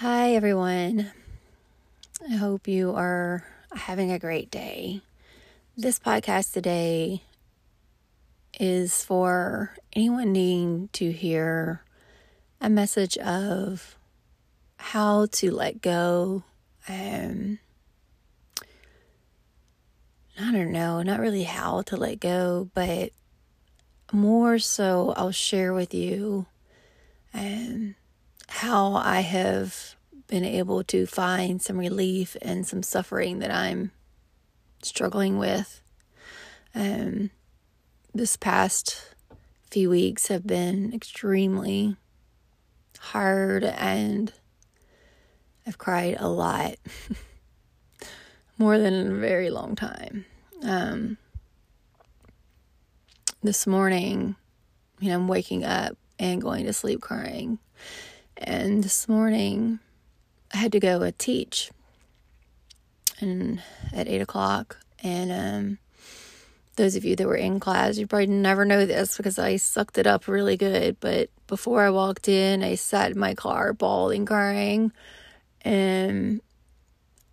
Hi, everyone. I hope you are having a great day. This podcast today is for anyone needing to hear a message of how to let go. Um, I don't know, not really how to let go, but more so, I'll share with you um, how I have been able to find some relief and some suffering that I'm struggling with. Um, this past few weeks have been extremely hard and I've cried a lot. More than in a very long time. Um, this morning, you know, I'm waking up and going to sleep crying. And this morning, I had to go and teach, and at eight o'clock. And um, those of you that were in class, you probably never know this because I sucked it up really good. But before I walked in, I sat in my car, bawling, crying, and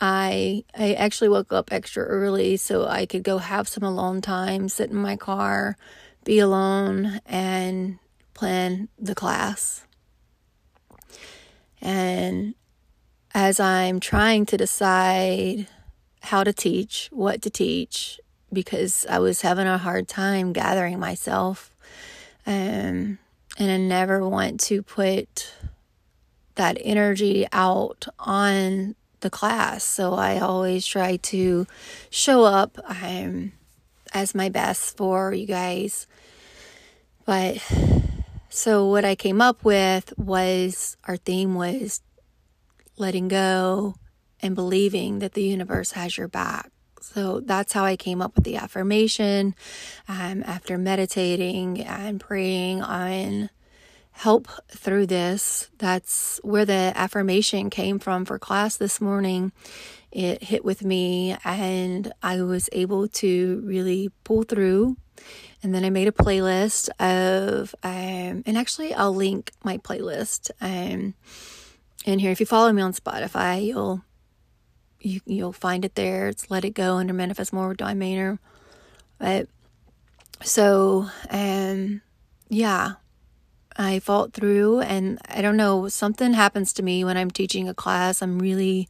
I I actually woke up extra early so I could go have some alone time, sit in my car, be alone, and plan the class. And as I'm trying to decide how to teach, what to teach, because I was having a hard time gathering myself. Um, and I never want to put that energy out on the class. So I always try to show up um, as my best for you guys. But so what I came up with was our theme was letting go and believing that the universe has your back. So that's how I came up with the affirmation. Um, after meditating and praying on help through this, that's where the affirmation came from for class this morning. It hit with me, and I was able to really pull through and then I made a playlist of, um, and actually I'll link my playlist um, in here. If you follow me on Spotify, you'll you you'll find it there. It's Let It Go under Manifest More with Dawn Maynor. But so um, yeah, I fought through, and I don't know something happens to me when I'm teaching a class. I'm really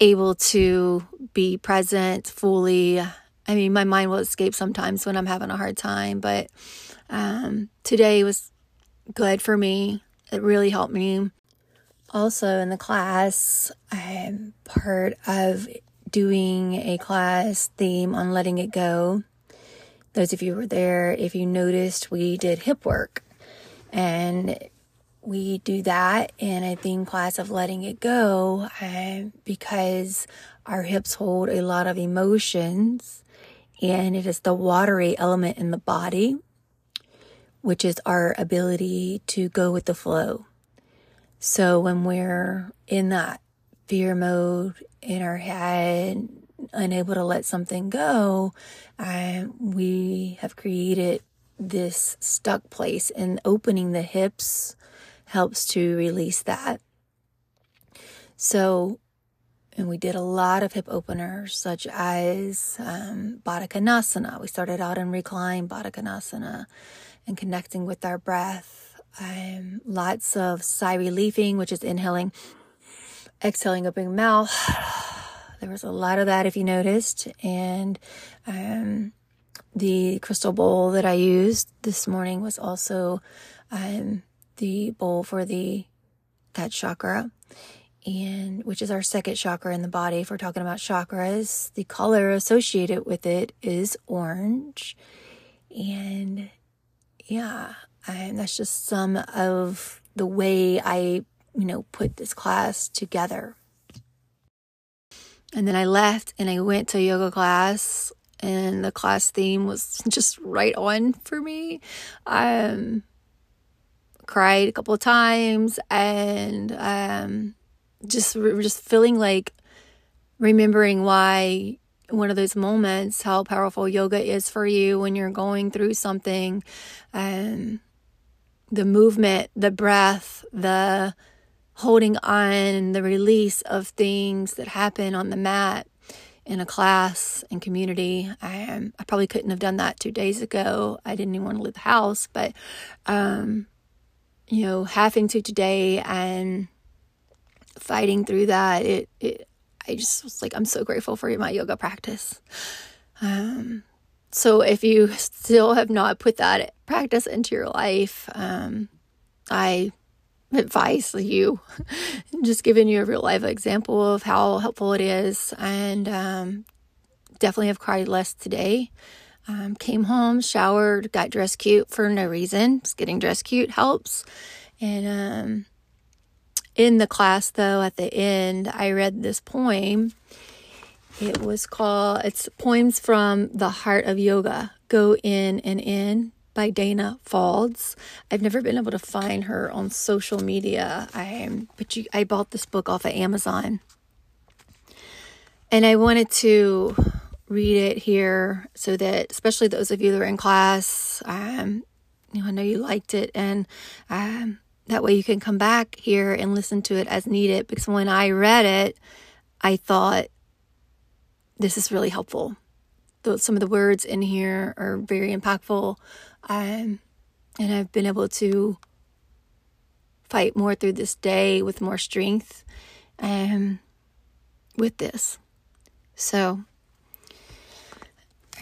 able to be present fully I mean, my mind will escape sometimes when I'm having a hard time, but um, today was good for me. It really helped me. Also, in the class, I'm part of doing a class theme on letting it go. Those of you who were there, if you noticed, we did hip work. And we do that in a theme class of letting it go uh, because our hips hold a lot of emotions and it is the watery element in the body, which is our ability to go with the flow. So when we're in that fear mode in our head, unable to let something go, um, we have created this stuck place, and opening the hips helps to release that. So and we did a lot of hip openers, such as um. We started out in recline Baddha Konasana and connecting with our breath. Um, lots of sigh relieving, which is inhaling, exhaling, opening mouth. There was a lot of that, if you noticed. And um, the crystal bowl that I used this morning was also um, the bowl for the that chakra and which is our second chakra in the body. If we're talking about chakras, the color associated with it is orange. And yeah, and that's just some of the way I, you know, put this class together. And then I left and I went to yoga class and the class theme was just right on for me. Um cried a couple of times and um just just feeling like remembering why one of those moments how powerful yoga is for you when you're going through something and the movement the breath the holding on the release of things that happen on the mat in a class and community. I, um, I probably couldn't have done that two days ago. I didn't even want to leave the house, but, um, you know, having to today and fighting through that, it, it, I just was like, I'm so grateful for my yoga practice. Um, so if you still have not put that practice into your life, um, I advise you just giving you a real life example of how helpful it is and um, definitely have cried less today um, came home showered got dressed cute for no reason just getting dressed cute helps and um, in the class though at the end i read this poem it was called it's poems from the heart of yoga go in and in by Danna Faulds. I've never been able to find her on social media. I but you, I bought this book off of Amazon, and I wanted to read it here so that, especially those of you that are in class, um, you know, I know you liked it, and um, that way you can come back here and listen to it as needed. Because when I read it, I thought this is really helpful. Though Some of the words in here are very impactful. Um, and I've been able to fight more through this day with more strength um, with this. So,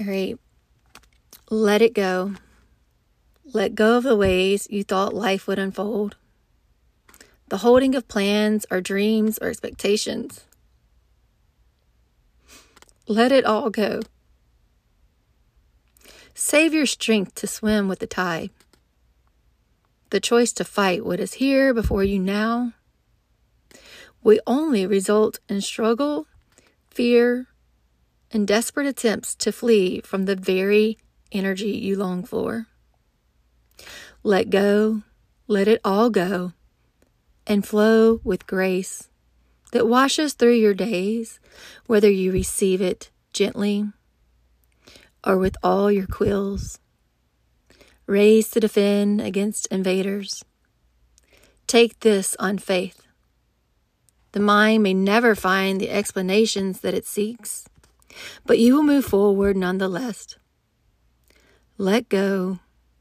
all right, let it go. Let go of the ways you thought life would unfold. The holding of plans or dreams or expectations. Let it all go. Save your strength to swim with the tide. The choice to fight what is here before you now will only result in struggle, fear, and desperate attempts to flee from the very energy you long for. Let go, let it all go, and flow with grace that washes through your days, whether you receive it gently or with all your quills, raised to defend against invaders. Take this on faith. The mind may never find the explanations that it seeks, but you will move forward nonetheless. Let go,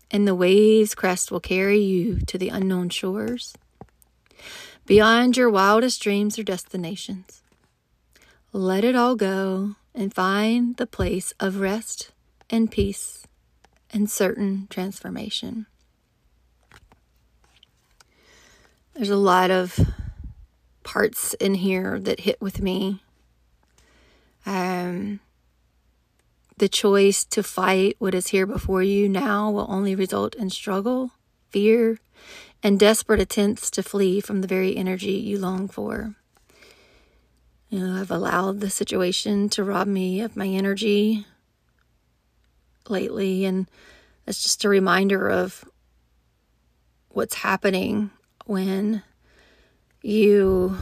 and the waves' crest will carry you to the unknown shores, beyond your wildest dreams or destinations. Let it all go and find the place of rest and peace and certain transformation. There's a lot of parts in here that hit with me. Um, the choice to fight what is here before you now will only result in struggle, fear, and desperate attempts to flee from the very energy you long for. You know, I've allowed the situation to rob me of my energy lately, and it's just a reminder of what's happening when you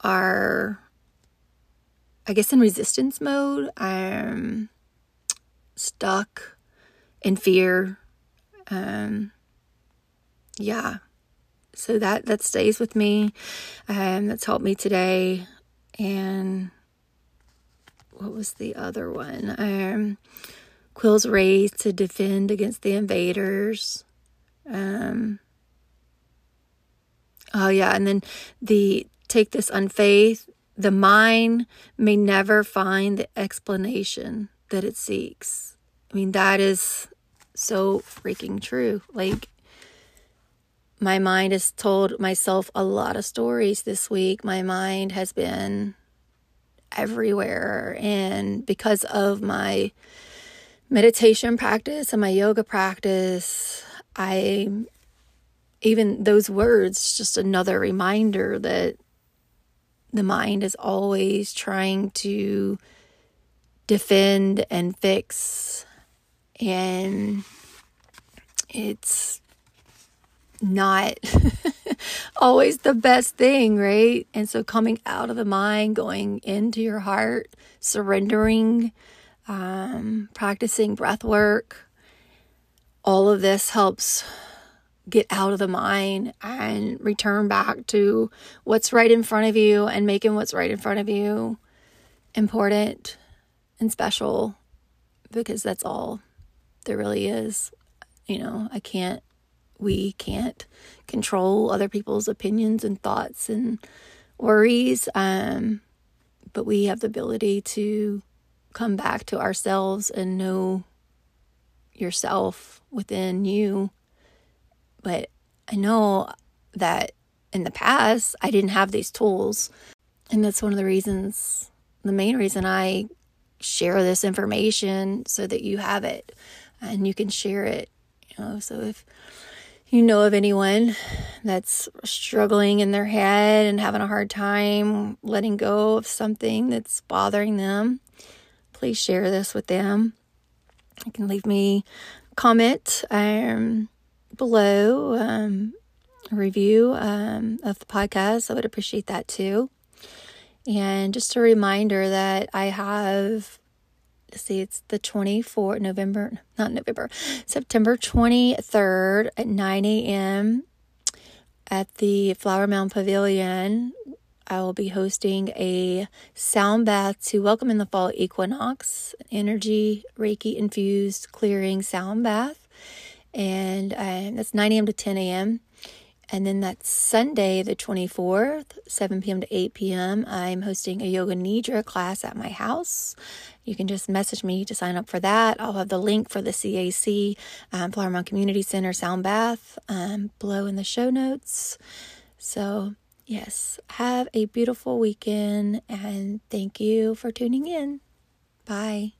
are, I guess, in resistance mode. I'm stuck in fear. Um, yeah. So that that stays with me. Um, that's helped me today and what was the other one? Um, quills raised to defend against the invaders. Um, oh yeah, and then the take this unfaith. The mind may never find the explanation that it seeks. I mean, that is so freaking true. Like, my mind has told myself a lot of stories this week. My mind has been everywhere. And because of my meditation practice and my yoga practice, I even those words, just another reminder that the mind is always trying to defend and fix. And it's not always the best thing, right? And so coming out of the mind, going into your heart, surrendering, um, practicing breath work, all of this helps get out of the mind and return back to what's right in front of you and making what's right in front of you important and special because that's all there really is. You know, I can't, we can't control other people's opinions and thoughts and worries. Um, but we have the ability to come back to ourselves and know yourself within you. But I know that in the past, I didn't have these tools. And that's one of the reasons, the main reason I share this information so that you have it and you can share it. You know, so if you know of anyone that's struggling in their head and having a hard time letting go of something that's bothering them, please share this with them. You can leave me comment um, below, um, a review um, of the podcast. I would appreciate that too. And just a reminder that I have let's see it's the 24th November, not November, September 23rd at 9 a.m. at the Flower Mound Pavilion. I will be hosting a sound bath to welcome in the fall equinox, energy Reiki infused clearing sound bath. And um, that's 9 a.m. to 10 a.m. And then that's Sunday, the 24th, 7 p.m. to 8 p.m. I'm hosting a yoga nidra class at my house. You can just message me to sign up for that. I'll have the link for the CAC um, Flower Mound Community Center Sound Bath um, below in the show notes. So, yes, have a beautiful weekend and thank you for tuning in. Bye.